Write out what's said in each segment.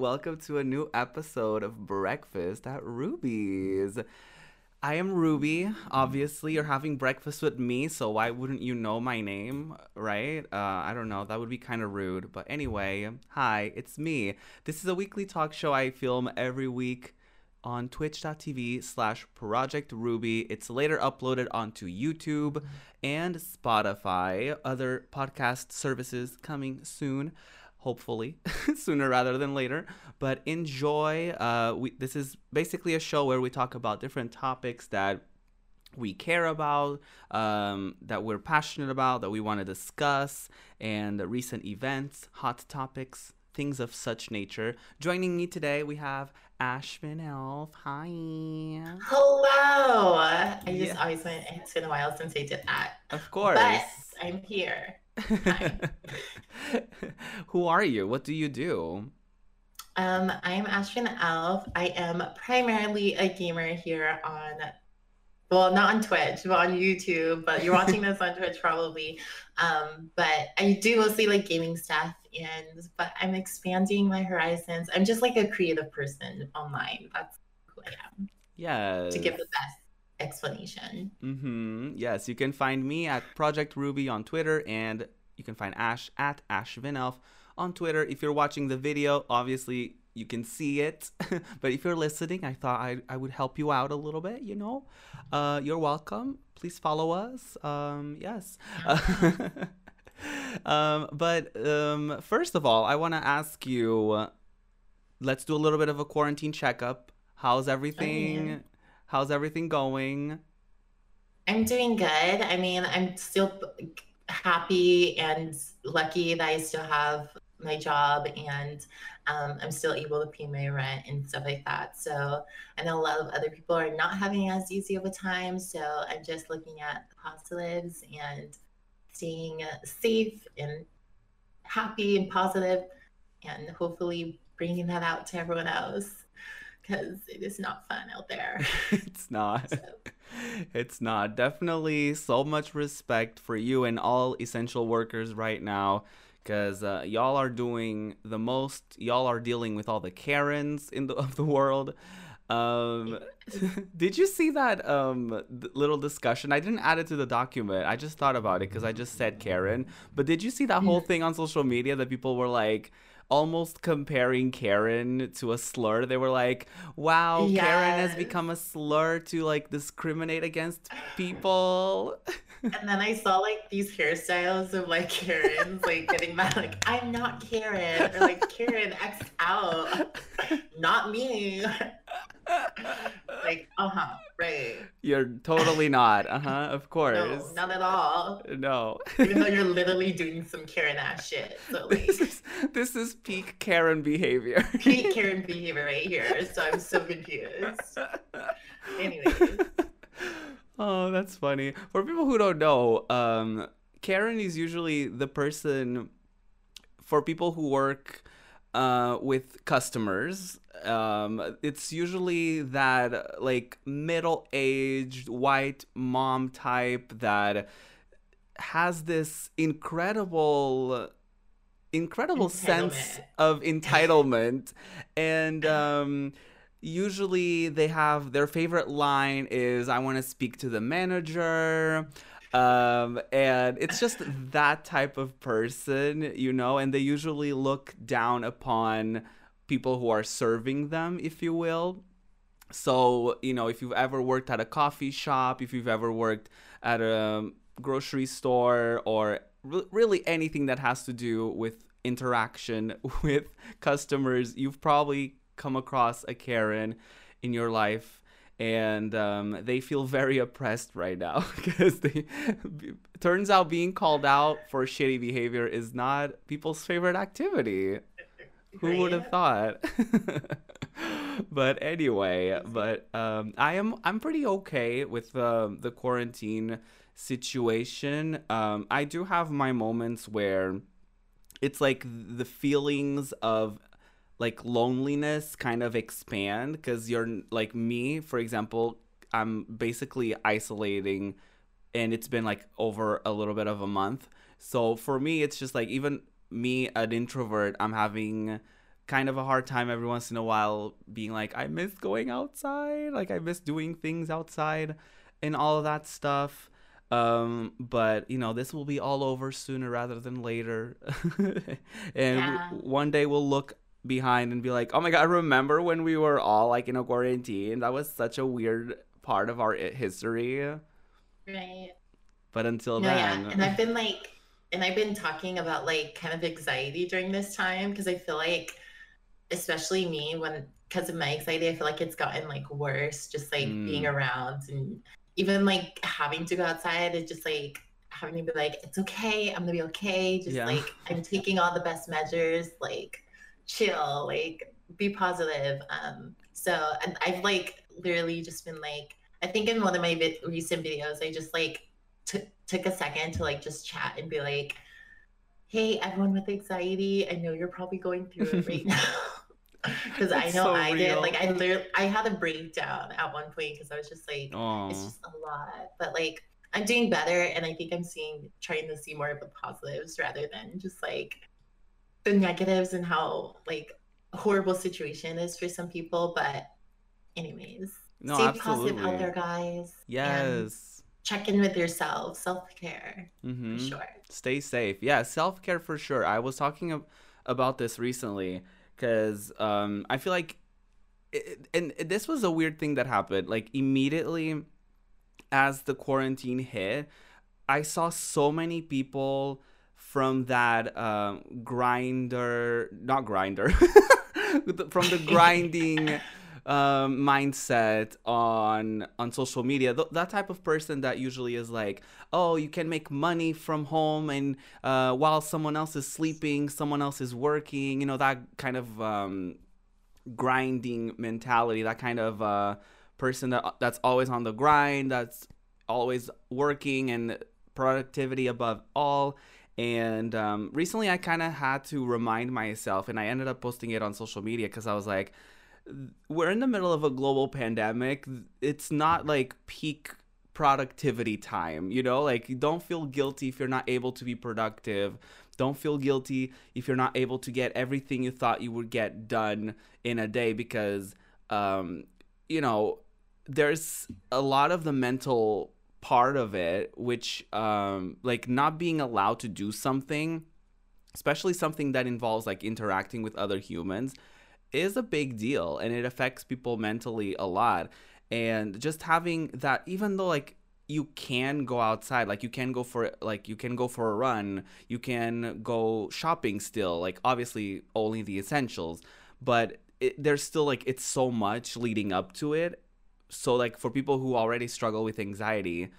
Welcome to a new episode of Breakfast at Ruby's. I am Ruby. Obviously, you're having breakfast with me, so why wouldn't you know my name, right? Uh, I don't know. That would be kind of rude. But anyway, hi, it's me. This is a weekly talk show I film every week on twitch.tv slash project ruby it's later uploaded onto youtube and spotify other podcast services coming soon hopefully sooner rather than later but enjoy uh, we, this is basically a show where we talk about different topics that we care about um, that we're passionate about that we want to discuss and recent events hot topics things of such nature joining me today we have ashvin elf hi Hello. I just always went, it's been a while since I did that. of course But I'm here. Hi. who are you what do you do Um, I'm Ashvin Elf. I am primarily a gamer here on, well, not on Twitch, but on YouTube. But you're watching this on Twitch probably. Um, but I do mostly like gaming stuff, and but I'm expanding my horizons. I'm just like a creative person online. That's who I am. Yeah. To give the best explanation. Mm-hmm. Yes, you can find me at Project Ruby on Twitter, and you can find Ash at AshVinelf on Twitter. If you're watching the video, obviously you can see it, but if you're listening, I thought I, I would help you out a little bit. You know, uh, you're welcome. Please follow us. Um, yes. um, but um, first of all, I want to ask you. uh, Let's do a little bit of a quarantine checkup. How's everything? How's everything going? I'm doing good. I mean, I'm still happy and lucky that I still have my job and um, I'm still able to pay my rent and stuff like that. So I know a lot of other people are not having as easy of a time. So I'm just looking at the positives and staying safe and happy and positive and hopefully bringing that out to everyone else because it is not fun out there. it's not. So. It's not. Definitely so much respect for you and all essential workers right now because uh, y'all are doing the most. Y'all are dealing with all the Karens in the of the world. Um, did you see that um little discussion? I didn't add it to the document. I just thought about it because I just said Karen. But did you see that whole thing on social media that people were like almost comparing Karen to a slur? They were like, "Wow, Karen has become a slur to like discriminate against people." And then I saw like these hairstyles of like Karens like getting mad, like I'm not Karen, or like Karen X out, not me. like, uh huh, right. You're totally not. Uh huh. Of course. No, not at all. No. Even though you're literally doing some Karen ass shit. So like this is this is peak Karen behavior. peak Karen behavior right here. So I'm so confused. Anyways. oh, that's funny. For people who don't know, um, Karen is usually the person for people who work uh, with customers. Um, it's usually that like middle-aged white mom type that has this incredible incredible sense of entitlement. And um usually they have their favorite line is i want to speak to the manager um and it's just that type of person you know and they usually look down upon people who are serving them if you will. So you know if you've ever worked at a coffee shop if you've ever worked at a grocery store or re- really anything that has to do with interaction with customers you've probably come across a karen in your life and um, they feel very oppressed right now because they turns out being called out for shitty behavior is not people's favorite activity. Who would have thought? But anyway but um, i am i'm pretty okay with um, the quarantine situation. Um, i do have my moments where it's like the feelings of like loneliness kind of expand because you're like me for example i'm basically isolating and it's been like over a little bit of a month so for me it's just like even me an introvert i'm having kind of a hard time every once in a while being like, I miss going outside. Like, I miss doing things outside and all of that stuff. Um, but you know, this will be all over sooner rather than later. and Yeah. one day we'll look behind and be like, oh my God, remember when we were all like in a quarantine? That was such a weird part of our history. Right. But until No, yeah. then, And I've been like, and I've been talking about like kind of anxiety during this time because I feel like, especially me, when because of my anxiety, I feel like it's gotten like worse just like being Mm. around and even like having to go outside. It's just like having to be like, it's okay. I'm gonna be okay. Just Yeah. like I'm taking all the best measures, like chill, like be positive. Um, so and I've like literally just been like, I think in one of my vid- recent videos, I just like took took a second to like just chat and be like, "Hey, everyone with anxiety, I know you're probably going through it right now." Because I know so I did. Like I literally, I had a breakdown at one point because I was just like, Aw. it's just a lot. But like, I'm doing better, and I think I'm seeing, trying to see more of the positives rather than just like the negatives and how like horrible situation is for some people. But anyways, No, stay absolutely. positive out there, guys. Yes. check in with yourself. Self care Mm-hmm. for sure. Stay safe. Yeah, self care for sure. I was talking ab- about this recently because um, I feel like, it, and this was a weird thing that happened. Like immediately as the quarantine hit, I saw so many people from that um, grinder, not grinder, from the grinding um, mindset on on social media. Th- that type of person that usually is like, oh, you can make money from home, and uh, while someone else is sleeping, someone else is working. You know that kind of um, grinding mentality. That kind of uh, person that that's always on the grind. That's always working and productivity above all. And um, recently, I kind of had to remind myself, and I ended up posting it on social media because I was like, we're in the middle of a global pandemic. It's not like peak productivity time, you know? Like, don't feel guilty if you're not able to be productive. Don't feel guilty if you're not able to get everything you thought you would get done in a day because, um, you know, there's a lot of the mental part of it, which, um, like, not being allowed to do something, especially something that involves like interacting with other humans is a big deal and it affects people mentally a lot. And just having that even though like you can go outside like you can go for like you can go for a run you can go shopping still like obviously only the essentials but it, there's still like it's so much leading up to it so like for people who already struggle with anxiety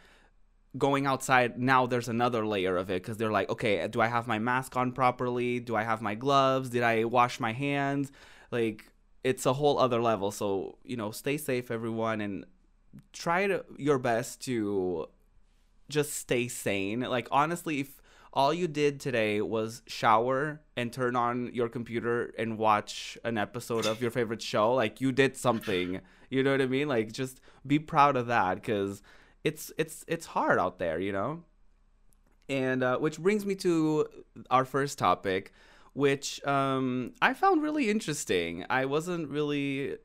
going outside now there's another layer of it because they're like okay do i have my mask on properly? Do i have my gloves? Did i wash my hands? Like it's a whole other level. So you know stay safe everyone and try to, your best to just stay sane. Like honestly if all you did today was shower and turn on your computer and watch an episode of your favorite show like you did something you know what i mean like just be proud of that because it's it's it's hard out there you know and uh, which brings me to our first topic which um, I found really interesting. I wasn't really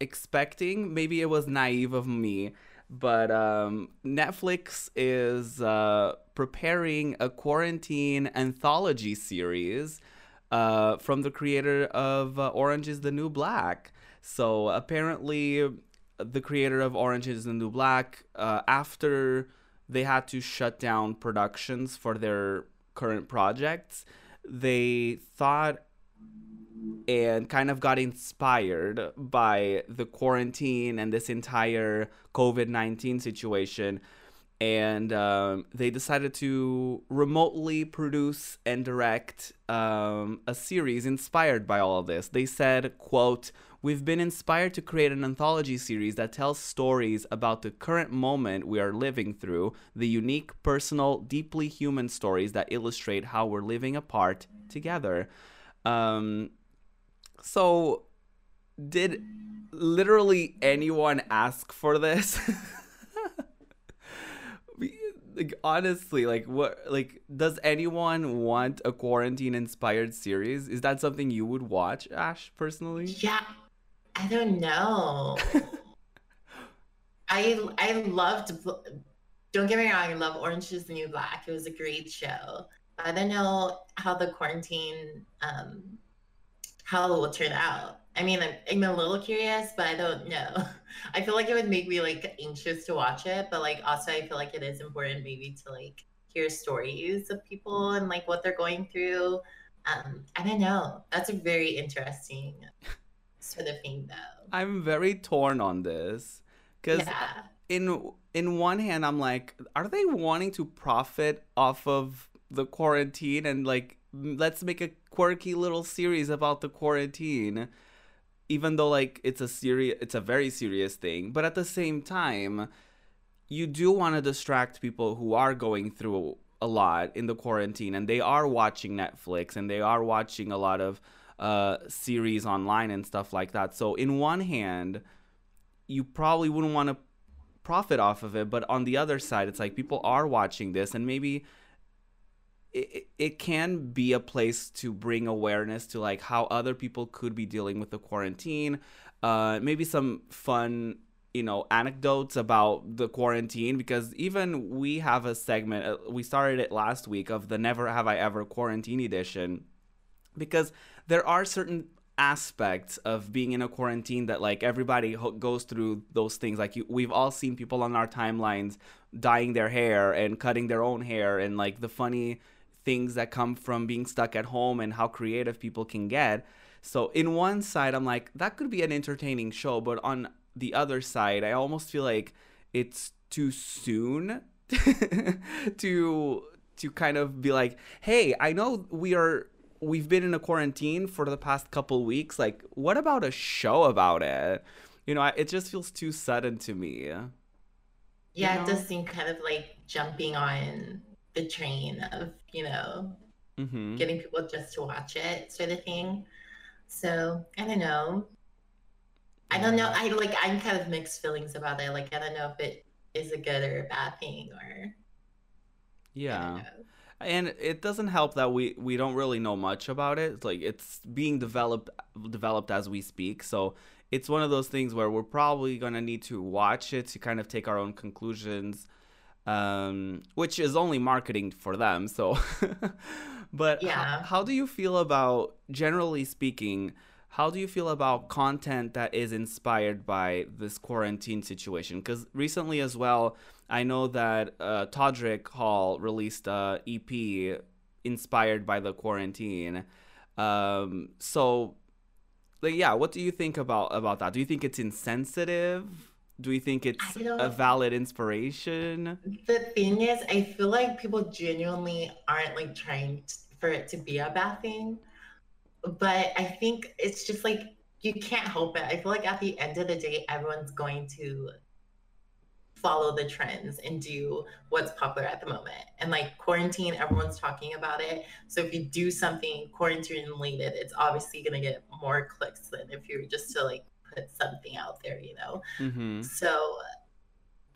expecting. Maybe it was naive of me, but um, Netflix is uh, preparing a quarantine anthology series uh, from the creator of uh, Orange is the New Black. So apparently, the creator of Orange is the New Black, uh, after they had to shut down productions for their current projects, they thought and kind of got inspired by the quarantine and this entire COVID 19 situation. And um, they decided to remotely produce and direct um, a series inspired by all of this. They said, quote, We've been inspired to create an anthology series that tells stories about the current moment we are living through, the unique, personal, deeply human stories that illustrate how we're living apart together. Um, so, did literally anyone ask for this? like honestly, like what like does anyone want a quarantine inspired series? Is that something you would watch, Ash, personally? Yeah. I don't know. I I loved don't get me wrong, I love Orange is the New Black. It was a great show. I don't know how the quarantine um how it will turn out. I mean, I'm, I'm a little curious, but I don't know. I feel like it would make me like anxious to watch it, but like also I feel like it is important maybe to like hear stories of people and like what they're going through. Um, I don't know. That's a very interesting sort of thing, though. I'm very torn on this because Yeah. in in one hand I'm like, are they wanting to profit off of the quarantine and like let's make a quirky little series about the quarantine even though like it's a serious it's a very serious thing. But at the same time you do want to distract people who are going through a lot in the quarantine and they are watching Netflix and they are watching a lot of uh series online and stuff like that. So in one hand you probably wouldn't want to profit off of it but on the other side it's like people are watching this and maybe it, it can be a place to bring awareness to like how other people could be dealing with the quarantine. Uh maybe some fun you know anecdotes about the quarantine because even we have a segment uh, we started it last week of the never have i ever quarantine edition because there are certain aspects of being in a quarantine that like everybody ho- goes through those things. Like you, we've all seen people on our timelines dyeing their hair and cutting their own hair and like the funny things that come from being stuck at home and how creative people can get. So in one side i'm like that could be an entertaining show but on the other side i almost feel like it's too soon to to kind of be like hey i know we are we've been in a quarantine for the past couple weeks. Like what about a show about it? You know I- it just feels too sudden to me. Yeah, You it does seem kind of like jumping on the train of, you know, mm-hmm. getting people just to watch it sort of thing. So I don't know. I don't know. I like I'm kind of mixed feelings about it. Like I don't know if it is a good or a bad thing or yeah and it doesn't help that we we don't really know much about it like it's being developed developed as we speak so it's one of those things where we're probably going to need to watch it to kind of take our own conclusions um which is only marketing for them so but Yeah. how do you feel about generally speaking how do you feel about content that is inspired by this quarantine situation because recently as well I know that uh, Todrick Hall released a EP inspired by the quarantine. Um, so, like, yeah, what do you think about about that? Do you think it's insensitive? Do you think it's a valid inspiration? The thing is, I feel like people genuinely aren't like trying for it to be a bad thing. But I think it's just like you can't help it. I feel like at the end of the day, everyone's going to follow the trends and do what's popular at the moment. And like quarantine, everyone's talking about it. So if you do something quarantine related, it's obviously going to get more clicks than if you were just to like put something out there, you know? Mm-hmm. So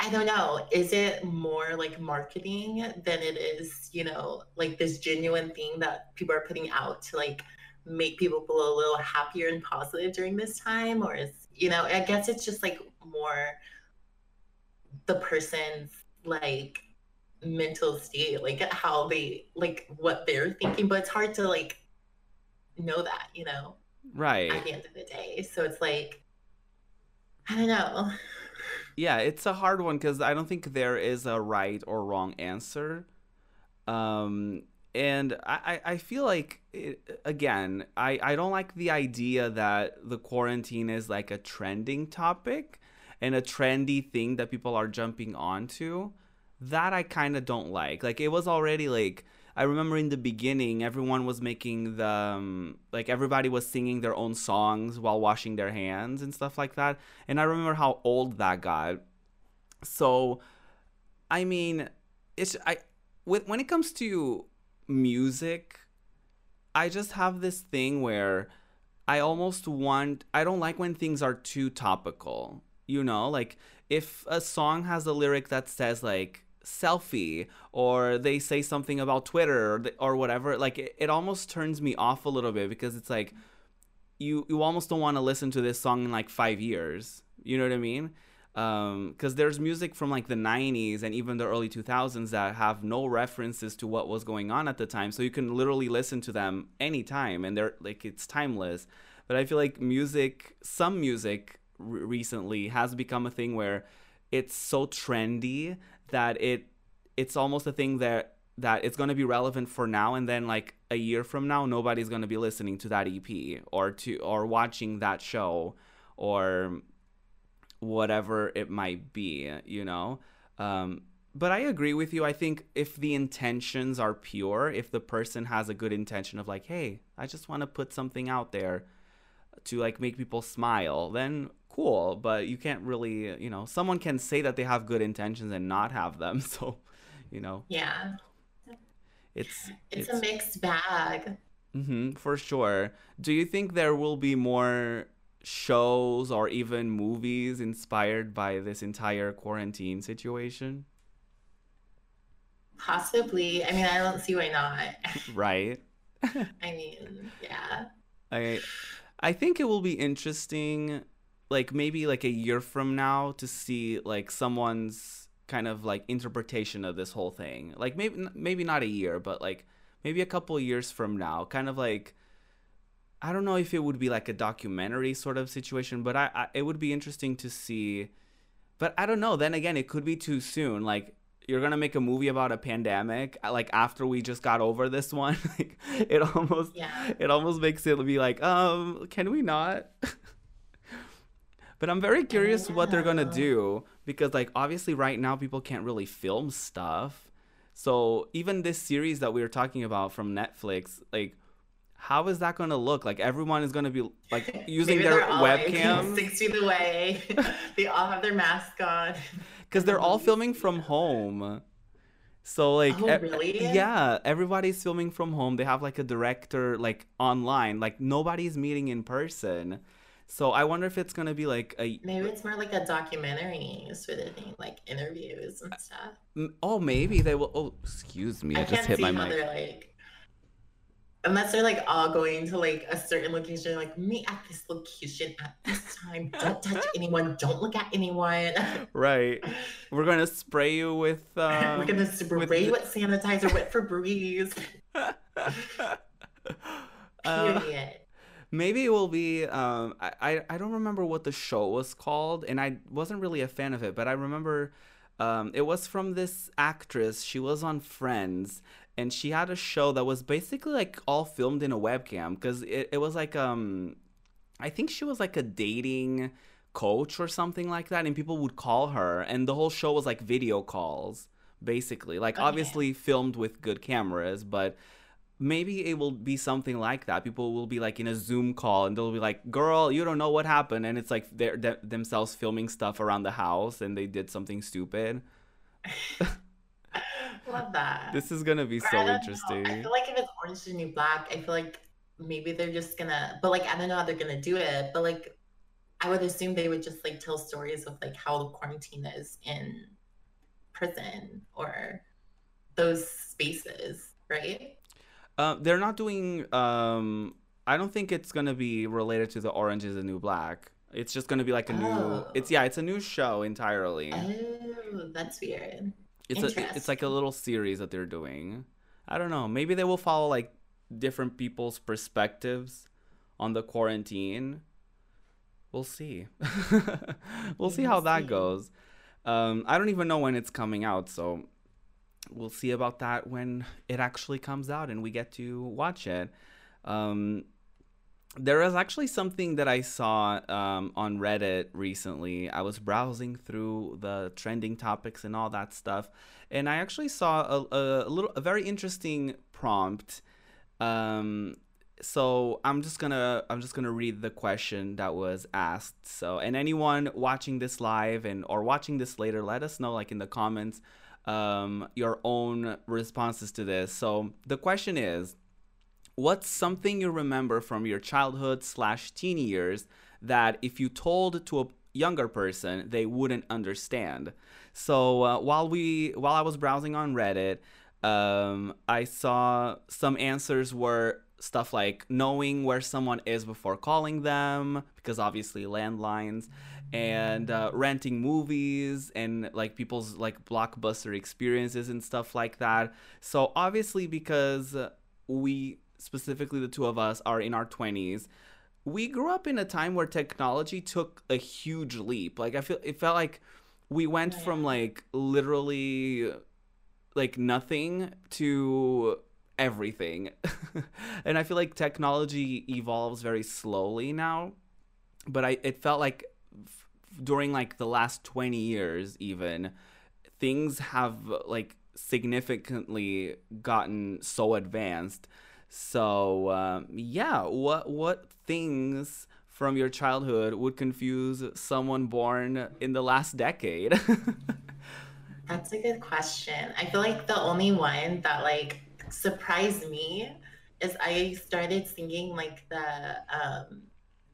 I don't know. Is it more like marketing than it is, you know, like this genuine thing that people are putting out to like make people feel a little happier and positive during this time? Or is, you know, I guess it's just like more the person's like mental state, like how they, like what they're thinking. But it's hard to like know that, you know, Right. at the end of the day. So it's like, I don't know. Yeah, it's a hard one because I don't think there is a right or wrong answer. Um, and I, I feel like, it, again, I, I don't like the idea that the quarantine is like a trending topic and a trendy thing that people are jumping onto. That I kind of don't like. Like, it was already like, I remember in the beginning, everyone was making the, um, like, everybody was singing their own songs while washing their hands and stuff like that. And I remember how old that got. So, I mean, it's I with when it comes to music, I just have this thing where I almost want I don't like when things are too topical. You know, like if a song has a lyric that says like selfie or they say something about Twitter or, or whatever, like it, it almost turns me off a little bit because it's like you you almost don't want to listen to this song in like five years. You know what I mean? Because um, there's music from like the 90s and even the early 2000s that have no references to what was going on at the time. So you can literally listen to them anytime and they're like, it's timeless. But I feel like music, some music recently has become a thing where it's so trendy that it it's almost a thing that that it's going to be relevant for now and then like a year from now nobody's going to be listening to that EP or to or watching that show or whatever it might be, you know. Um, but I agree with you. I think if the intentions are pure, if the person has a good intention of like, hey, I just want to put something out there to like make people smile, then cool. But you can't really, you know, someone can say that they have good intentions and not have them. So, you know. Yeah. It's it's, it's a mixed bag. Mm-hmm, for sure. Do you think there will be more shows or even movies inspired by this entire quarantine situation? Possibly. I mean, I don't see why not. right. I mean, yeah. I I think it will be interesting like maybe like a year from now to see like someone's kind of like interpretation of this whole thing. Like maybe maybe not a year, but like maybe a couple years from now, kind of like I don't know if it would be like a documentary sort of situation, but I, I it would be interesting to see. But I don't know. Then again, it could be too soon. Like you're gonna make a movie about a pandemic, uh, like after we just got over this one. like it almost, yeah. it almost makes it be like, um, can we not? but I'm very curious what they're gonna do because, like, obviously, right now people can't really film stuff. So even this series that we were talking about from Netflix, like how is that to look? Like everyone is to be like using their webcam six feet away. they all have their mask on. Because they're all filming from home. So like, oh, really? yeah, everybody's filming from home. They have like a director like online. Like nobody's meeting in person. So I wonder if it's gonna be like a maybe it's more like a documentary sort of thing, like interviews and stuff. Oh, maybe they will. Oh, excuse me, I, I just hit my mic. Like unless they're like all going to like a certain location, like me at this location at this time. Don't touch anyone. Don't look at anyone. Right. We're gonna spray you with. Um, We're gonna spray with you with sanitizer with Febreze. Uh, Period. Maybe it will be. Um, I I don't remember what the show was called, and I wasn't really a fan of it, but I remember. Um, it was from this actress. She was on Friends, and she had a show that was basically like all filmed in a webcam because it, it was like um i think she was like a dating coach or something like that and people would call her and the whole show was like video calls basically like okay. obviously filmed with good cameras but maybe it will be something like that people will be like in a zoom call and they'll be like girl you don't know what happened and it's like they're, themselves filming stuff around the house and they did something stupid Love that. This is gonna be so interesting. Know. I feel like if it's Orange is the New Black, I feel like maybe they're just gonna. But like I don't know how they're gonna do it. But like I would assume they would just like tell stories of like how the quarantine is in prison or those spaces, right? Uh, they're not doing. Um, I don't think it's gonna be related to the Orange is the New Black. It's just gonna be like a oh. new. It's yeah, it's a new show entirely. Oh, that's weird. It's a it's like a little series that they're doing. I don't know. Maybe they will follow like different people's perspectives on the quarantine. We'll see. we'll see how that goes. Um, I don't even know when it's coming out, so we'll see about that when it actually comes out and we get to watch it. Um, there was actually something that I saw um, on Reddit recently. I was browsing through the trending topics and all that stuff, and I actually saw a, a, little, a very interesting prompt. Um, so I'm just gonna I'm just gonna read the question that was asked. So, and anyone watching this live and or watching this later, let us know like in the comments um, your own responses to this. So the question is what's something you remember from your childhood slash teen years that if you told to a younger person, they wouldn't understand. So uh, while we while I was browsing on Reddit, um, I saw some answers were stuff like knowing where someone is before calling them, because obviously landlines, and uh, renting movies and like people's like blockbuster experiences and stuff like that. So obviously, because we specifically the two of us are in our twenties. We grew up in a time where technology took a huge leap. Like I feel it felt like we went Yeah. from like literally like nothing to everything. and I feel like technology evolves very slowly now. But I it felt like during like the last 20 years even things have like significantly gotten so advanced. So um, yeah, what what things from your childhood would confuse someone born in the last decade? That's a good question. I feel like the only one that like surprised me is I started singing like the um,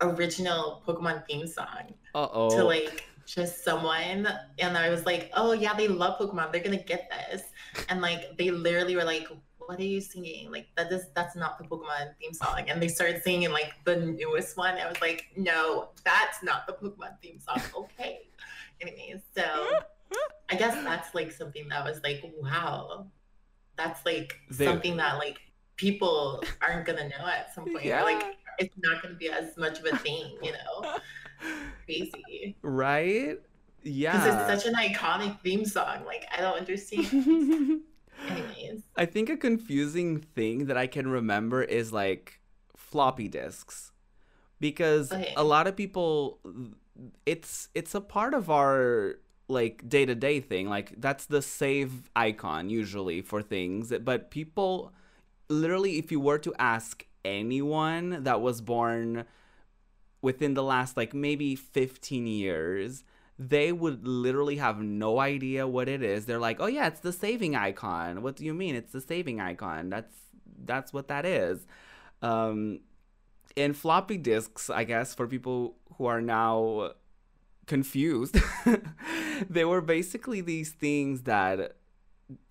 original Pokemon theme song Uh to like just someone, and I was like, oh yeah, they love Pokemon. They're gonna get this, and like they literally were like, what are you singing? Like that is that's not the Pokemon theme song, and they started singing like the newest one. I was like, no, that's not the Pokemon theme song. Okay. Anyways, so. I guess that's like something that was like, wow, that's like They- something that like people aren't gonna know at some point. Or, like Yeah. It's not gonna be as much of a thing, you know? Crazy. Right? Yeah. Because it's such an iconic theme song. Like I don't understand. Anyways. I think a confusing thing that I can remember is like floppy disks. Because Okay. a lot of people it's it's a part of our like day-to-day thing. Like that's the save icon usually for things, but people literally if you were to ask anyone that was born within the last like maybe 15 years they would literally have no idea what it is. They're like oh yeah it's the saving icon. What do you mean it's the saving icon? That's that's what that is. Um and floppy disks i guess for people who are now confused they were basically these things that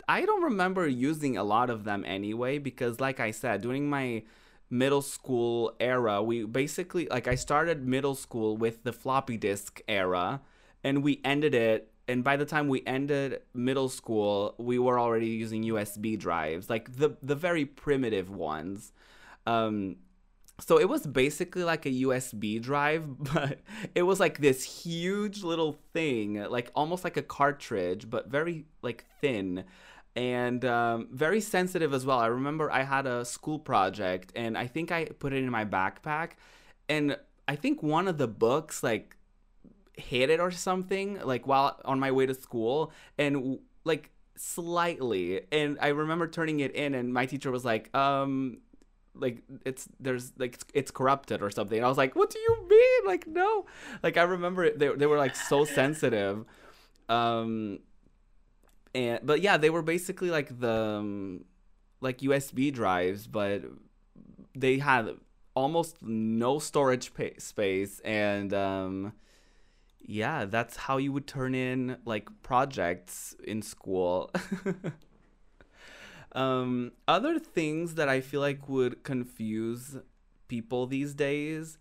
I don't remember using a lot of them anyway because like I said during my middle school era we basically like I started middle school with the floppy disk era and we ended it and by the time we ended middle school we were already using USB drives like the the very primitive ones. Um so it was basically like a USB drive, but it was like this huge little thing, like almost like a cartridge, but very like thin and um, very sensitive as well. I remember I had a school project and I think I put it in my backpack, and I think one of the books like hit it or something like while on my way to school and like slightly and i remember turning it in and my teacher was like um like it's there's like it's, corrupted or something. And i was like what do you mean? Like no. Like i remember it, they, they were like so sensitive um and but yeah they were basically like the um, like usb drives but they had almost no storage pa- space and um yeah that's how you would turn in like projects in school. Um other things that i feel like would confuse people these days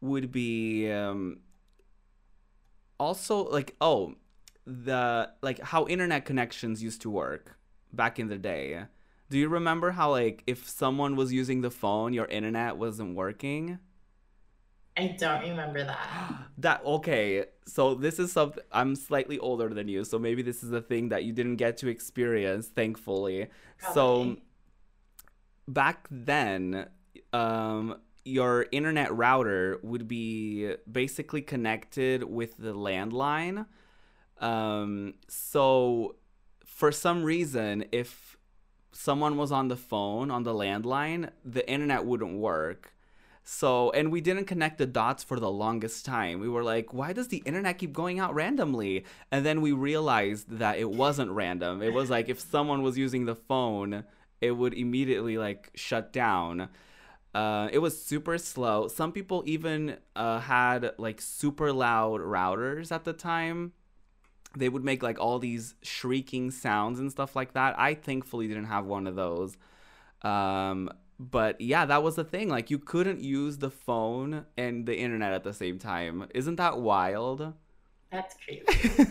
would be um also like oh the like how internet connections used to work back in the day. Do you remember how like if someone was using the phone your internet wasn't working? I don't remember that. that okay so this is something i'm slightly older than you so maybe this is a thing that you didn't get to experience thankfully. So back then um your internet router would be basically connected with the landline um so for some reason if someone was on the phone on the landline the internet wouldn't work so, and we didn't connect the dots for the longest time. We were like, why does the internet keep going out randomly? And then we realized that it wasn't random. It was like if someone was using the phone, it would immediately like shut down. Uh, it was super slow. Some people even uh, had like super loud routers at the time. They would make like all these shrieking sounds and stuff like that. I thankfully didn't have one of those. Um, but yeah, that was the thing. Like you couldn't use the phone and the internet at the same time. Isn't that wild? That's crazy.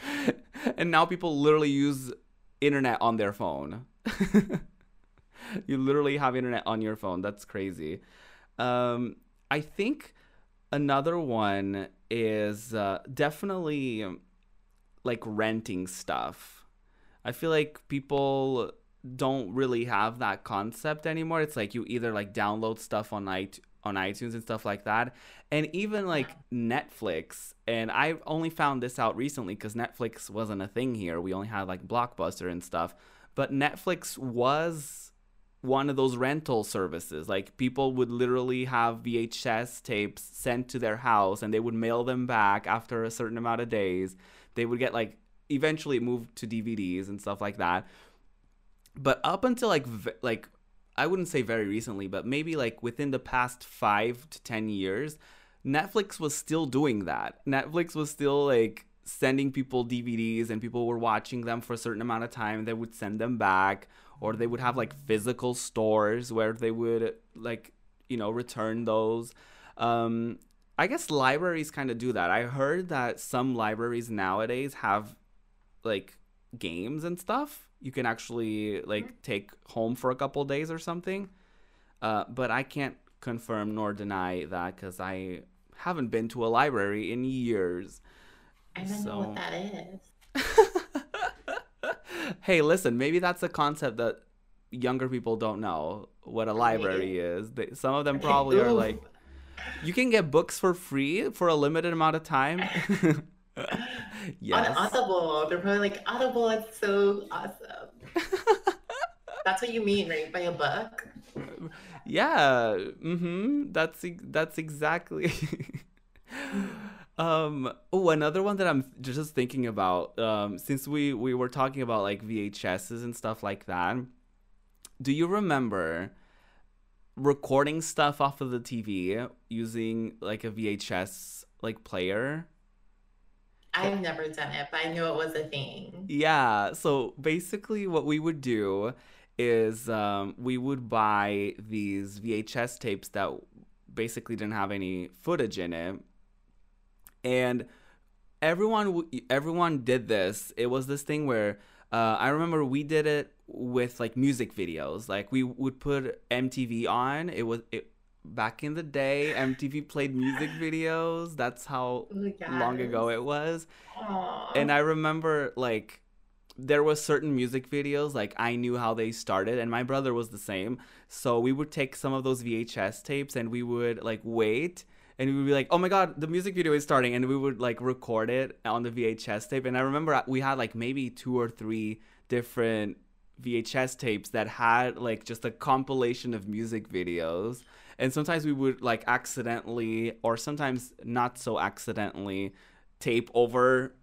and now people literally use internet on their phone. you literally have internet on your phone. That's crazy. Um, I think another one is uh, definitely like renting stuff. I feel like people don't really have that concept anymore. It's like you either like download stuff on it on iTunes and stuff like that. And even like Netflix, and I only found this out recently because Netflix wasn't a thing here. We only had like Blockbuster and stuff. But Netflix was one of those rental services. Like people would literally have VHS tapes sent to their house and they would mail them back after a certain amount of days. They would get like eventually moved to DVDs and stuff like that. But up until like like I wouldn't say very recently, but maybe like within the past 5 to 10 years, Netflix was still doing that. Netflix was still like sending people DVDs and people were watching them for a certain amount of time. They would send them back or they would have like physical stores where they would like, you know, return those. Um, I guess libraries kind of do that. I heard that some libraries nowadays have like games and stuff you can actually like mm-hmm. take home for a couple days or something. Uh, but I can't confirm nor deny that because I haven't been to a library in years. I don't so... know what that is. hey, listen, maybe that's a concept that younger people don't know what a library is. They, some of them probably are like, you can get books for free for a limited amount of time. yes. On Audible, they're probably like, Audible, it's so awesome. That's what you mean, right? By a book. Yeah. Mm-hmm. That's that's exactly. um. Oh, another one that I'm just thinking about. Um. Since we we were talking about like VHSs and stuff like that. Do you remember recording stuff off of the TV using like a VHS like player? I've never done it, but I knew it was a thing. Yeah. So basically, what we would do is um, we would buy these VHS tapes that basically didn't have any footage in it, and everyone everyone did this. It was this thing where uh, I remember we did it with like music videos. Like we would put MTV on. It was it back in the day, MTV played music videos. That's how oh long ago it was. Aww. And I remember like there was certain music videos like I knew how they started and my brother was the same. So we would take some of those VHS tapes and we would like wait and we would be like, "Oh my god, the music video is starting." And we would like record it on the VHS tape. And I remember uh, we had like maybe two or three different VHS tapes that had like just a compilation of music videos. And sometimes we would like accidentally or sometimes not so accidentally tape over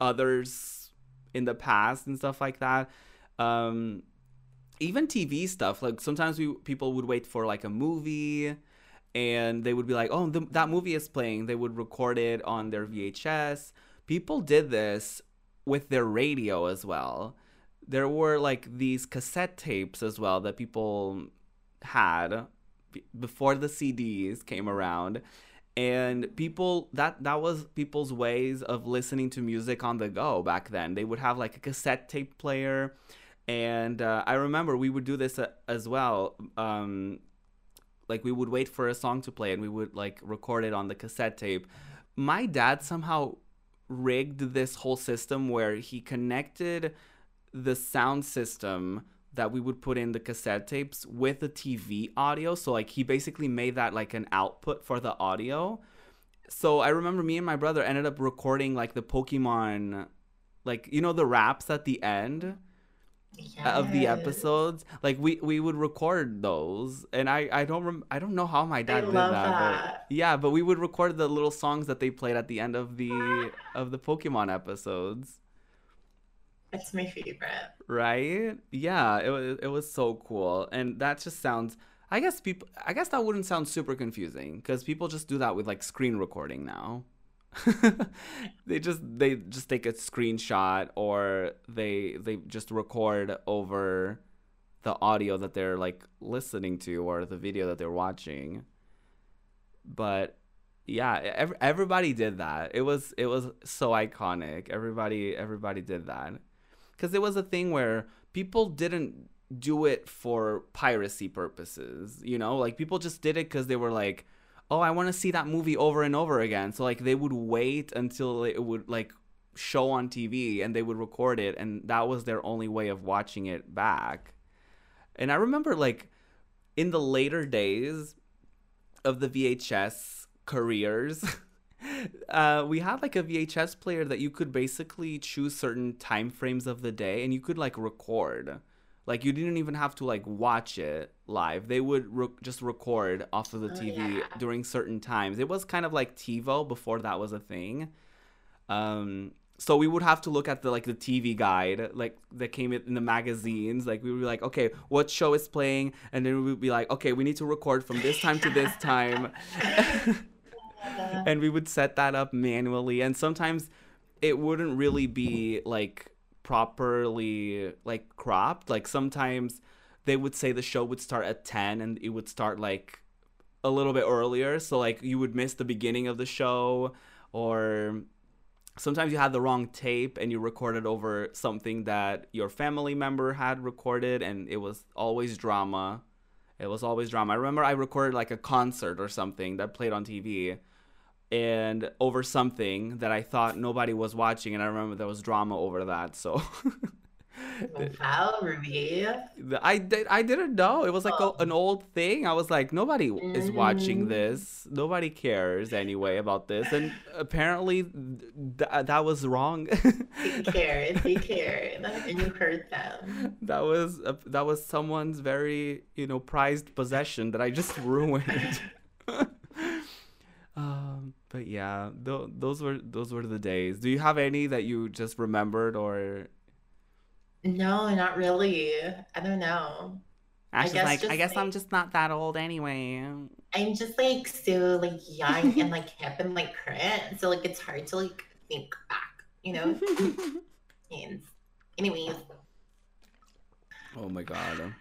others in the past and stuff like that. Um even tv stuff like sometimes we people would wait for like a movie and they would be like oh the, that movie is playing. They would record it on their vhs people did this with their radio as well there were like these cassette tapes as well that people had before the CDs came around. And people that that was people's ways of listening to music on the go back then. They would have like a cassette tape player. And uh, i remember we would do this uh, as well. Um, like we would wait for a song to play and we would like record it on the cassette tape. My dad somehow rigged this whole system where he connected the sound system that we would put in the cassette tapes with the TV audio. So like he basically made that like an output for the audio. So I remember me and my brother ended up recording like the Pokemon like you know the raps at the end yes. of the episodes. Like we we would record those and I I don't rem- I don't know how my dad I did that, that. But yeah, but we would record the little songs that they played at the end of the of the Pokemon episodes. It's my favorite. Right? Yeah, it was it was so cool. And that just sounds I guess people. I guess that wouldn't sound super confusing because people just do that with like screen recording now. they just they just take a screenshot or they they just record over the audio that they're like listening to or the video that they're watching. But yeah, ev- everybody did that. It was it was so iconic. Everybody everybody did that. Cuz it was a thing where people didn't do it for piracy purposes, you know? Like people just did it cuz they were like, "Oh, I want to see that movie over and over again." So like they would wait until it would like show on TV and they would record it and that was their only way of watching it back. And I remember like in the later days of the VHS careers, uh, we had like a VHS player that you could basically choose certain time frames of the day and you could like record. Like you didn't even have to like watch it live. They would re- just record off of the Oh, TV yeah. during certain times. It was kind of like TiVo before that was a thing. Um, so we would have to look at the like the TV guide, like that came in the magazines. Like we would be like, okay, what show is playing, and then we would be like, okay, we need to record from this time to this time, and we would set that up manually. And sometimes it wouldn't really be like properly like cropped. Like sometimes they would say the show would start at ten, and it would start like a little bit earlier. So like you would miss the beginning of the show, or sometimes you had the wrong tape and you recorded over something that your family member had recorded and it was always drama it was always drama i remember i recorded like a concert or something that played on tv and over something that i thought nobody was watching and i remember there was drama over that so Wow, Ruby. I did. I didn't know. It was like a, an old thing. I was like, nobody is watching Mm. this. Nobody cares anyway about this. And apparently, th- that was wrong. He cared. He cared. And you heard them. that was a, that was someone's very you know prized possession that I just ruined. Um, but yeah, th- those were those were the days. Do you have any that you just remembered or? No, not really. I don't know. Ash's guess like, I just, guess I'm just not that old anyway. I'm just like so like young and like hip and like current. So like it's hard to like think back, you know? and anyways, Oh my god.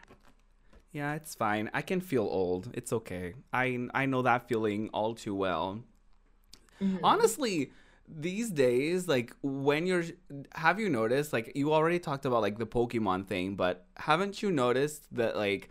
Yeah, it's fine. I can feel old. It's okay. I I know that feeling all too well. mhm. Honestly, these days like when you're have you noticed like you already talked about like the Pokemon thing, but haven't you noticed that like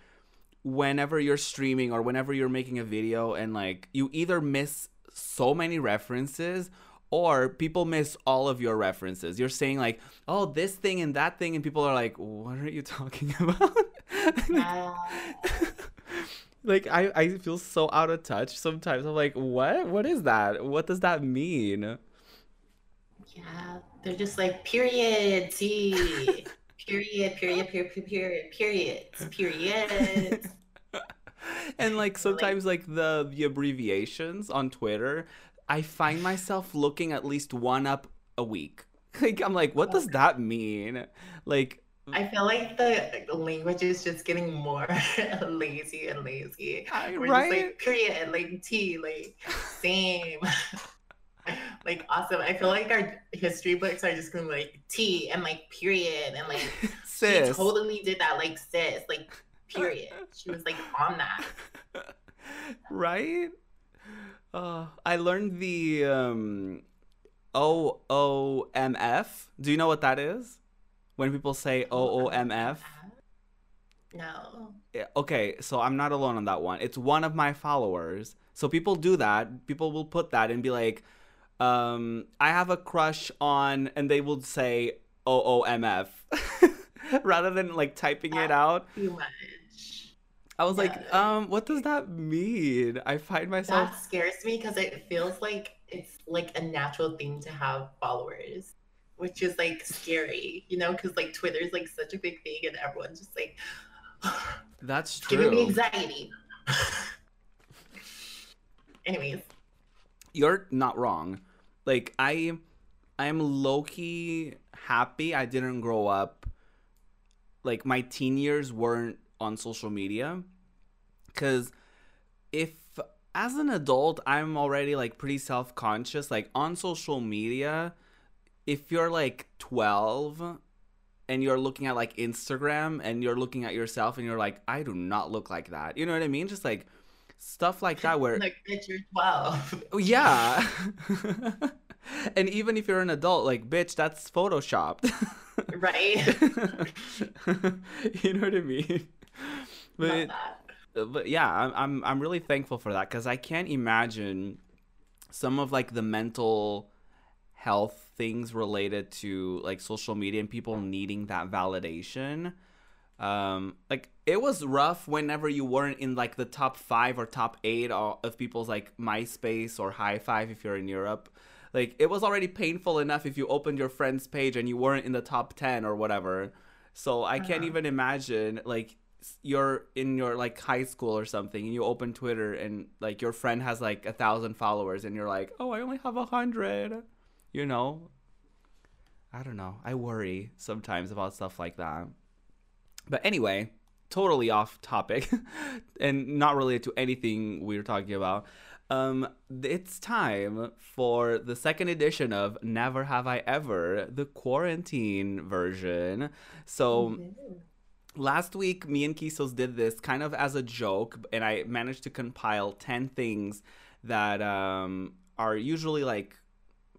whenever you're streaming or whenever you're making a video and like you either miss so many references or people miss all of your references. You're saying like, "Oh, this thing and that thing," and people are like, "What are you talking about?" Like I, I feel so out of touch sometimes. I'm like, "What? What is that? What does that mean?" Yeah, they're just like period, T, period, period, period, period, period, period. and like sometimes like the the abbreviations on Twitter, I find myself looking at least one up a week. Like I'm like, what does that mean? Like I feel like the language is just getting more lazy and lazy. I- We're right? just like period, like T, like same. like awesome. I feel like our history books are just gonna be like T and like period and like she sis. totally did that like sis, like period. She was like on that. right? Uh, I learned the um, O O M F. Do you know what that is? When people say O O M F. No. Yeah, Okay, so I'm not alone on that one. It's one of my followers. So people do that. People will put that and be like, um, I have a crush on, and they will say O O M F rather than like typing it out. Too much. I was like, um, what does that mean? I find myself. That scares me because it feels like it's like a natural thing to have followers, which is like scary, you know, because like Twitter's like such a big thing and everyone's just like That's giving me anxiety. Anyways, You're not wrong. Like I, I am low key happy I didn't grow up. Like my teen years weren't on social media, Cuz if as an adult I'm already like pretty self-conscious like on social media if you're like 12 and you're looking at like Instagram and you're looking at yourself and you're like I do not look like that. You know what I mean? Just like stuff like that where like bitch you're 12 Oh, yeah. and even if you're an adult, like, bitch, that's photoshopped. right you know what I mean? But, that. Uh, but yeah, I'm, I'm I'm really thankful for that because I can't imagine some of like the mental health things related to like social media and people needing that validation. Um, like it was rough whenever you weren't in like the top five or top eight of people's like MySpace or Hi5 if you're in Europe. Like it was already painful enough if you opened your friend's page and you weren't in the top ten or whatever. So I can't Uh-huh. even imagine like you're in your like high school or something and you open Twitter and like your friend has like a thousand followers and you're like, oh, I only have a hundred. You know, I don't know. I worry sometimes about stuff like that. But anyway, totally off topic and not related to anything we were talking about. Um, it's time for the second edition of Never Have I Ever, the quarantine version. So last week, me and Kisos did this kind of as a joke, and I managed to compile 10 things that um, are usually like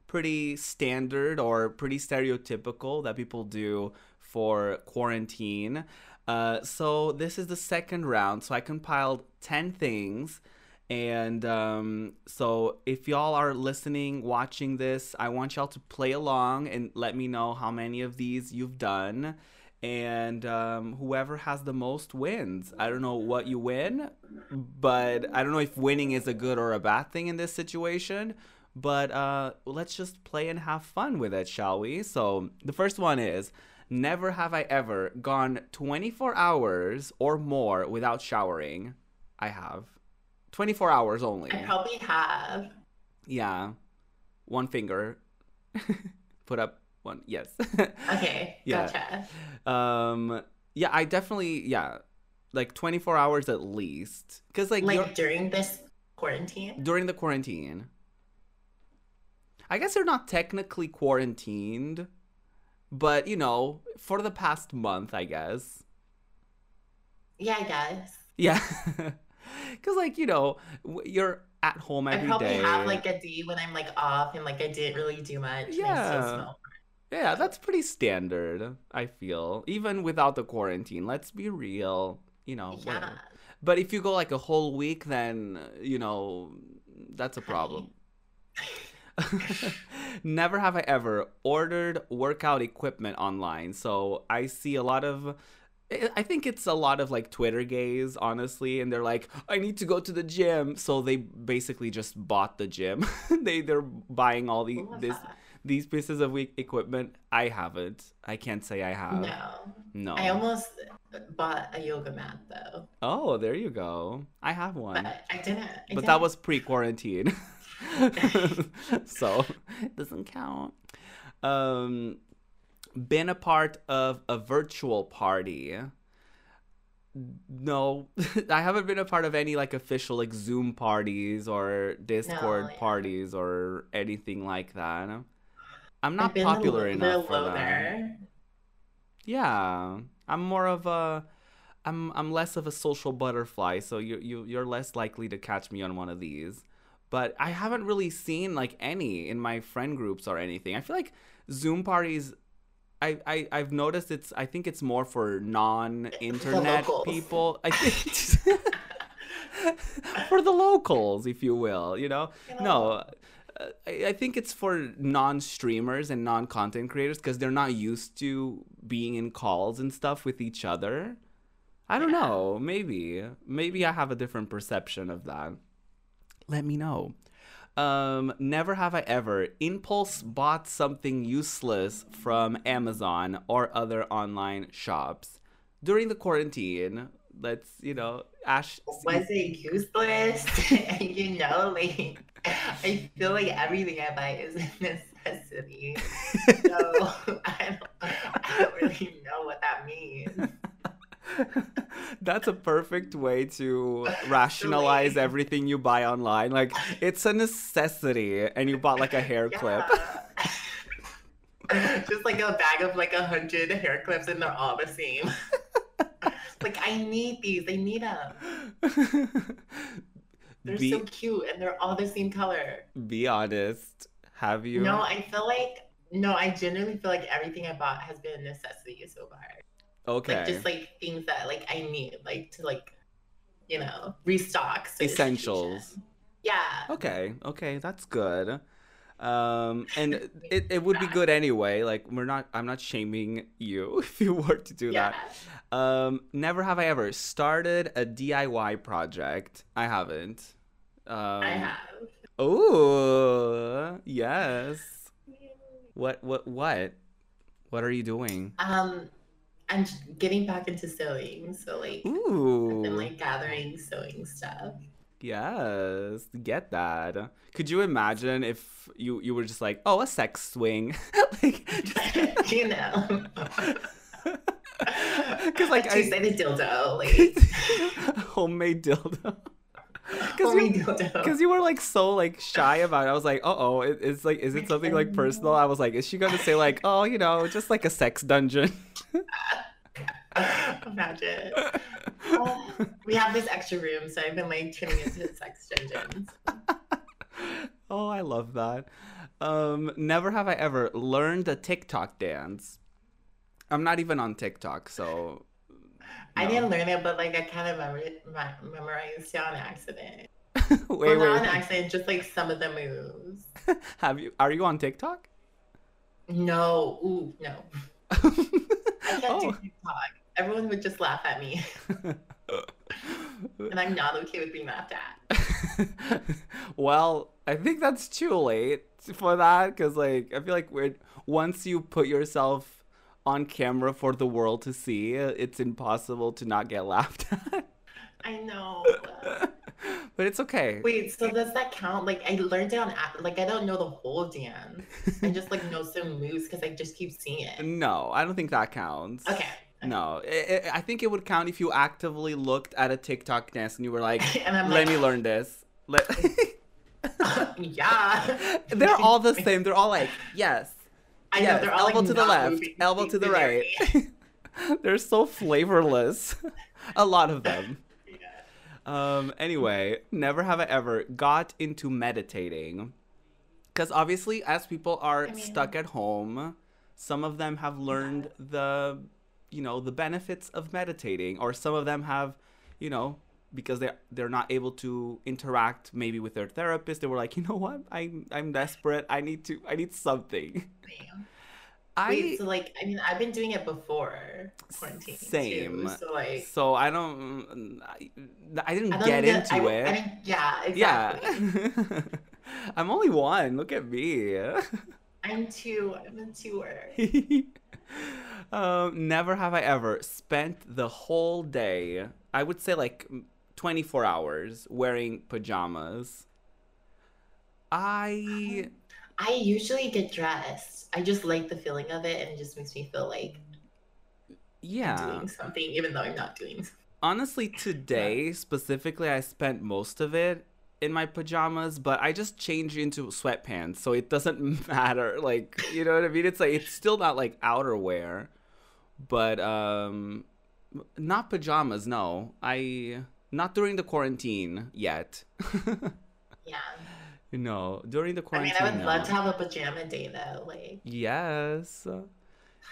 pretty standard or pretty stereotypical that people do for quarantine. Uh, so this is the second round. So I compiled 10 things. And um, so if y'all are listening, watching this, I want y'all to play along and let me know how many of these you've done. And um, whoever has the most wins. I don't know what you win, but I don't know if winning is a good or a bad thing in this situation. But uh, let's just play and have fun with it, shall we? So the first one is Never have I ever gone 24 hours or more without showering. I have. 24 hours only. I probably have. Yeah. One finger. Put up one. Yes. Okay, Yeah. gotcha. um yeah, I definitely yeah. Like 24 hours at least cuz like, Like during this quarantine. during the quarantine. I guess they're not technically quarantined, but you know, for the past month, I guess. Yeah, I guess. Yeah. Cuz like, you know, you're at home every day. I probably day. have like a day when I'm like off and like I didn't really do much. Yeah. Yeah, that's pretty standard, I feel. Even without the quarantine, let's be real, you know. Yeah. whatever. But if you go like a whole week, then, you know, that's a problem. Never have I ever ordered workout equipment online. So I see a lot of. I- think it's a lot of like Twitter gays, honestly, and they're like, "I need to go to the gym," so they basically just bought the gym. they they're buying all the this these pieces of equipment. I haven't. I can't say I have. No. No. I almost bought a yoga mat though. Oh, there you go. I have one. But I didn't. I but that didn't. was pre-quarantine so it doesn't count. um been a part of a virtual party. No i haven't been a part of any like official like zoom parties or discord yeah. parties or anything like that. I'm not popular enough for that. Yeah i'm more of a i'm i'm less of a social butterfly so you you you're less likely to catch me on one of these but i haven't really seen like any in my friend groups or anything i feel like zoom parties I, I I've noticed it's I think it's more for non-internet locals. people. I think for the locals, if you will, you know. You know? No, uh, I, I think it's for non-streamers and non-content creators because they're not used to being in calls and stuff with each other. I don't Yeah. know. Maybe, maybe I have a different perception of that. Let me know. Um, never have I ever impulse bought something useless from Amazon or other online shops during the quarantine. Let's, you know, Ash. Was it useless? you know, like I feel like everything I buy is a necessity. So I don't, I don't really know what that means. That's a perfect way to rationalize everything you buy online. Like it's a necessity, and you bought like a hair clip. Just like a bag of like a hundred hair clips, and they're all the same. like I need these. I need them. They're be so cute, and they're all the same color. be honest. Have you? No, I feel like no. I genuinely feel like everything I bought has been a necessity so far. Okay. Like just like things that like I need, like to like, you know, restock. so Essentials. Yeah. Okay, okay, that's good. Um, and it, it would be good anyway. Like we're not, I'm not shaming you if you were to do Yeah. that. Um, never have I ever started a DIY project. I haven't. Um, I have. Oh, yes. What, what, what? What are you doing? Um, I'm getting back into sewing, so like I've been like gathering sewing stuff. yes, get that. Could you imagine if you you were just like, oh, a sex swing, like, just- you know. Because like a I two-sided dildo, like homemade dildo. homemade you. Because you were like so like shy about it. I was like, uh oh, it, it's like, is it something like personal? I was like, is she gonna say like, oh, you know, just like a sex dungeon? Imagine. Oh, we have this extra room, so I've been like turning into sex dungeons. oh, I love that. Um, never have I ever learned a TikTok dance. I'm not even on TikTok, so. I didn't learn it, but like I kind of memori- me- memorized it on accident. wait, well, wait, not on accident, just like some of the moves. Have you? Are you on TikTok? No, ooh, no. I can't do oh. TikTok. Everyone would just laugh at me, and I'm not okay with being laughed at. well, I think that's too late for that because, like, I feel like we're once you put yourself on camera for the world to see, it's impossible to not get laughed at. I know. but it's okay. Wait, so does that count? Like I learned it on like I don't know the whole dance. I just like know some moves because I just keep seeing it. No, I don't think that counts. Okay. No, I I- I think it would count if you actively looked at a TikTok dance and you were like, "Let like, me learn this." Let- yeah. they're all the same. They're all like, "Yes, I know they're all elbow like, to the left, elbow to the right." They're so flavorless. a lot of them. Yeah. Um. Anyway, never have I ever got into meditating, because obviously, as people are I mean- stuck at home, some of them have learned the, you know, the benefits of meditating, or some of them have, you know, because they're they're not able to interact maybe with their therapist. They were like, you know what, I'm I'm desperate. I need to. I need something. Damn. I Wait, so like I mean I've been doing it before quarantine. Same. Too, so like so I don't. I, I didn't I don't get into I, it. I didn't, yeah, exactly. Yeah. I'm only one. Look at me. I'm two. I'm a tour. um, never have I ever spent the whole day, I would say like 24 hours, wearing pajamas. I. I usually get dressed. I just like the feeling of it, and it just makes me feel like I'm Yeah. doing something, even though I'm not doing. Honestly, today specifically, I spent most of it in my pajamas, but I just changed into sweatpants, so it doesn't matter. Like, you know what I mean? It's like it's still not like outerwear, but um, not pajamas. No, I not during the quarantine yet. Yeah. no, during the quarantine. I mean, I would no. love to have a pajama day though. Like, Yes.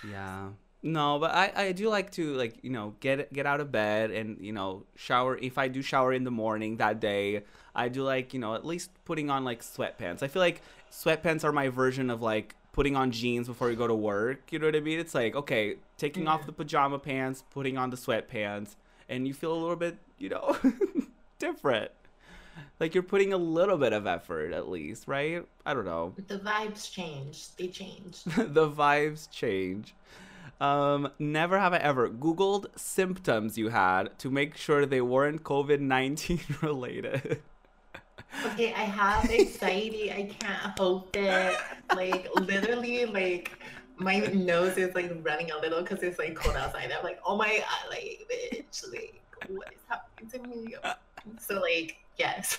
Yeah. No, but I, I do like to like you know get get out of bed and you know shower if I do shower in the morning that day I do like you know at least putting on like sweatpants I feel like sweatpants are my version of like putting on jeans before you go to work you know what I mean it's like okay taking off Mhm. the pajama pants putting on the sweatpants and you feel a little bit you know different like you're putting a little bit of effort at least right I don't know the vibes change. They change. the vibes change. Um, never have I ever Googled symptoms you had to make sure they weren't COVID 19 related. Okay, I have anxiety. I can't help it. Like literally, like my nose is like running a little because it's like cold outside. I'm like, oh my god, like bitch, like what is happening to me? So like, yes,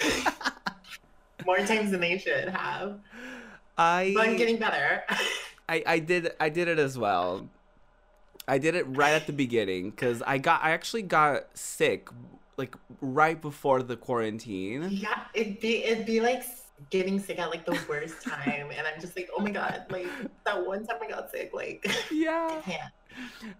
more times than they should have. I But I'm getting better. I, I did I did it as well. I did it right at the beginning because I got I actually got sick like right before the quarantine. yeah, it'd be it'd be like getting sick at like the worst time, and I'm just like, oh my god, like that one time I got sick, like Yeah.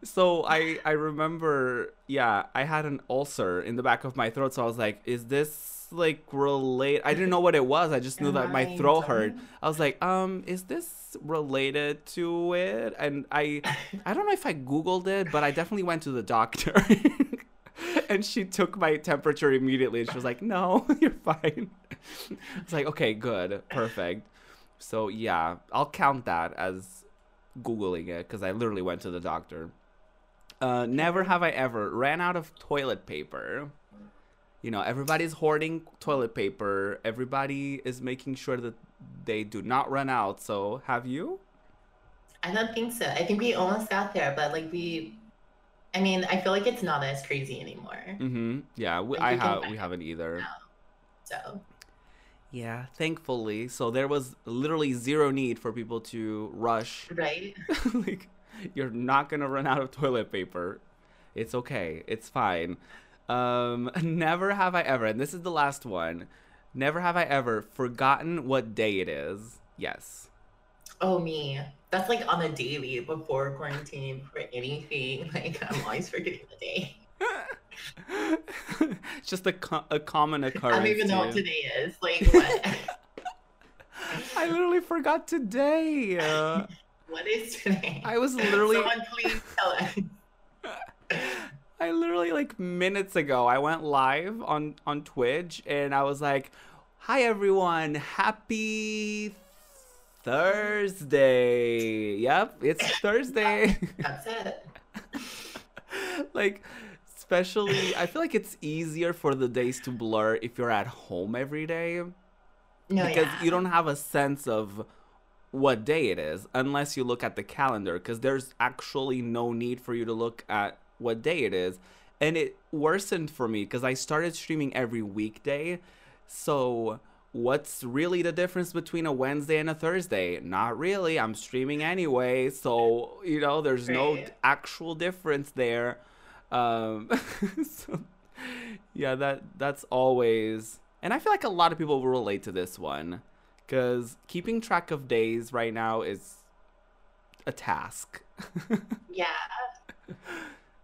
So I I remember yeah I had an ulcer in the back of my throat so I was like is this like relate I didn't know what it was I just knew that my throat hurt? I was like um is this related to it? And I I don't know if I googled it but I definitely went to the doctor and she took my temperature immediately and she was like no you're fine it's like okay good perfect so yeah I'll count that as googling it because I literally went to the doctor. Uh, never have I ever ran out of toilet paper. You know, everybody's hoarding toilet paper. Everybody is making sure that they do not run out. So, have you? I don't think so. I think we almost got there, but like we, I mean, I feel like it's not as crazy anymore. Mm-hmm. Yeah, we, Like, I have we haven't either. now. So Yeah, thankfully. So there was literally zero need for people to rush. right, like, you're not gonna run out of toilet paper. It's okay. It's fine. Um, never have I ever, and this is the last one. Never have I ever forgotten what day it is. Yes. Oh me, that's like on a daily before quarantine for anything. Like I'm always forgetting the day. it's just a, co- a common occurrence. I don't even know what today is. Like what? I literally forgot today. Uh, what is today? I was literally Someone please tell us. I literally like minutes ago I went live on on Twitch and I was like, "Hi everyone, happy Thursday." Yep, it's Thursday. That's it. like especially I feel like it's easier for the days to blur if you're at home every day No, because yeah. you don't have a sense of what day it is unless you look at the calendar because there's actually no need for you to look at what day it is and it worsened for me because i started streaming every weekday so what's really the difference between a wednesday and a thursday? Not really. I'm streaming anyway so you know there's no actual difference there. Um so yeah that that's always and i feel like a lot of people will relate to this one because keeping track of days right now is a task. Yeah,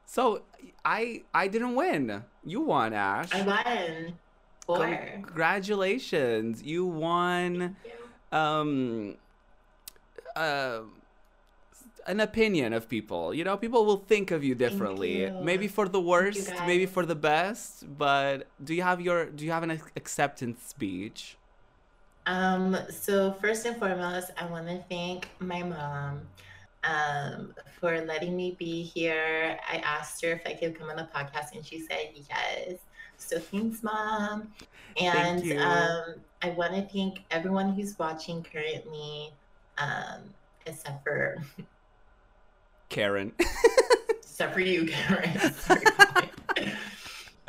so i i didn't win. You won ash. I won. Four. congratulations you won um uh, an opinion of people you know people will think of you differently you. maybe for the worst maybe for the best but do you have your do you have an acceptance speech Um, so first and foremost, I want to thank my mom um, for letting me be here. I asked her if I could come on the podcast, and she said yes. So thanks, mom. And um, I want to thank everyone who's watching currently, um, except for karen except for you, Karen. Sorry.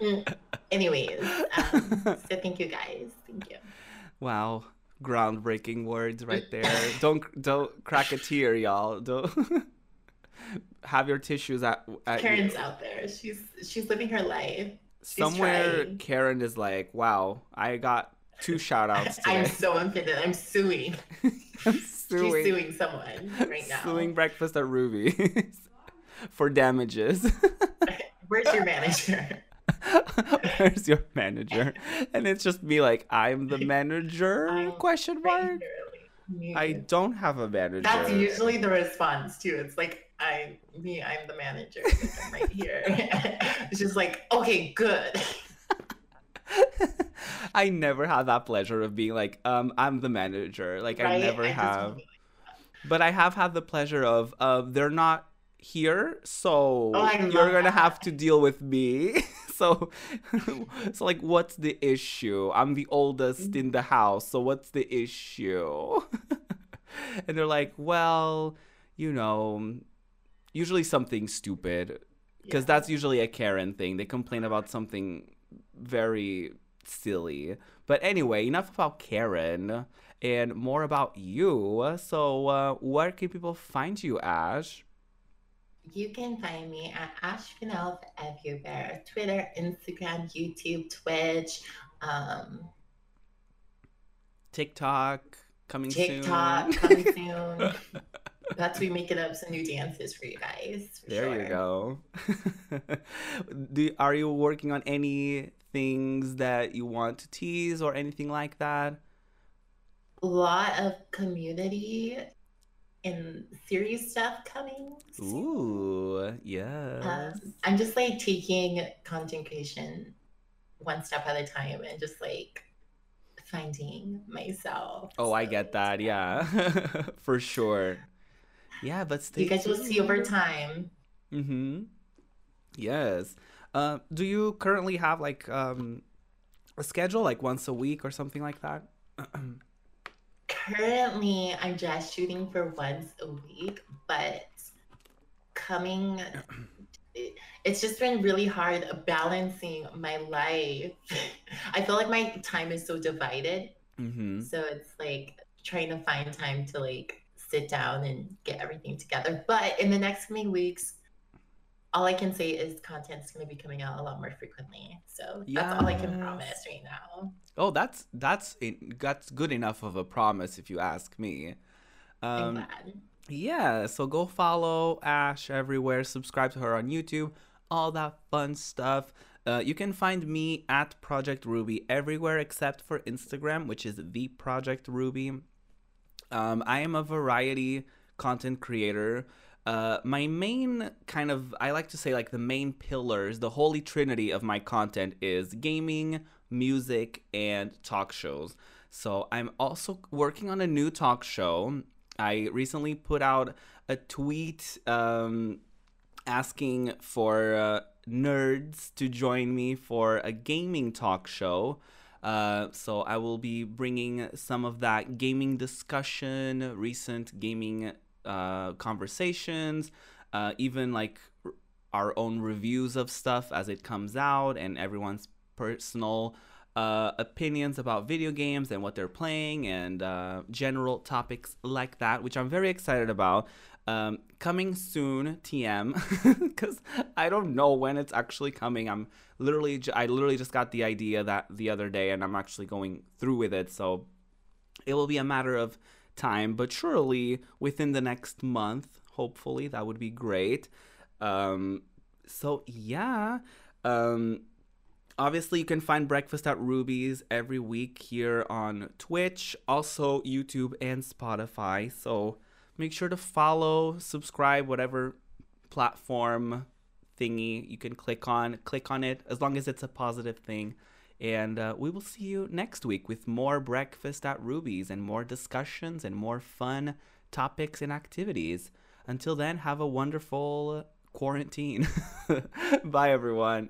Anyways, um, so thank you guys. Thank you. Wow, groundbreaking words right there. don't don't crack a tear, y'all. Don't have your tissues at, at Karen's you. out there. She's she's living her life. Somewhere. Karen is like, "Wow, I got two shout outs I'm so offended. I'm suing. I'm She's suing, suing someone right now. suing breakfast at Ruby for damages. Where's your manager? Where's your manager? And it's just me like, "I'm the manager?" I'm question mark. I don't have a manager. That's usually the response too. It's like I me, I'm the manager. Like, I'm right here. it's just like, okay, good. I never had that pleasure of being like, um, I'm the manager. Like I never just have. But I have had the pleasure of uh, they're not here, so Oh, you're gonna that. have to deal with me. so, so like, what's the issue? I'm the oldest in the house, so what's the issue? and they're like, well, you know, usually something stupid because Yeah. that's usually a Karen thing. They complain about something very silly. But anyway, enough about Karen and more about you. So, uh, where can people find you, Ash? You can find me at Ash Fennell everywhere Twitter, Instagram, YouTube, Twitch, um, TikTok coming TikTok, soon. coming soon. That's we making up some new dances for you guys. for There you go. Do, are you working on any things that you want to tease or anything like that? A lot of community and series stuff coming. soon. Ooh, yeah. Um, I'm just like taking content creation one step at a time and just like finding myself. Oh, I get that. Yeah, for sure. Yeah, but stay You guys will see over time. Mm-hmm. Yes. Uh, do you currently have like um a schedule, like once a week or something like that? Currently, I'm just shooting for once a week, but coming, it's just been really hard balancing my life. I feel like my time is so divided. mm-hmm. So it's like trying to find time to like sit down and get everything together. But in the next coming weeks, all I can say is content's going to be coming out a lot more frequently. So that's all I can promise right now. Oh, that's that's that's good enough of a promise if you ask me. Um, yeah, so go follow Ash everywhere, subscribe to her on YouTube, all that fun stuff. Uh, you can find me at Project Ruby everywhere except for Instagram, which is the Project Ruby. Um, I am a variety content creator. Uh, my main kind of, I like to say, like the main pillars, the holy trinity of my content is gaming, music, and talk shows. So I'm also working on a new talk show. I recently put out a tweet um, asking for uh, nerds to join me for a gaming talk show. Uh, so I will be bringing some of that gaming discussion, recent gaming uh, conversations, uh, even like our own reviews of stuff as it comes out, and everyone's personal uh, opinions about video games and what they're playing, and uh, general topics like that, which I'm very excited about. Um, coming soon, TM, because I don't know when it's actually coming. I'm literally, I literally just got the idea that the other day, and I'm actually going through with it. So it will be a matter of time, but surely within the next month, hopefully, that would be great. Um, so yeah, um, obviously you can find Breakfast at Ruby's every week here on Twitch, also YouTube and Spotify. So make sure to follow, subscribe, whatever platform thingy you can click on. Click on it as long as it's a positive thing. And uh, we will see you next week with more Breakfast at Ruby's and more discussions and more fun topics and activities. Until then, have a wonderful quarantine. Bye, everyone.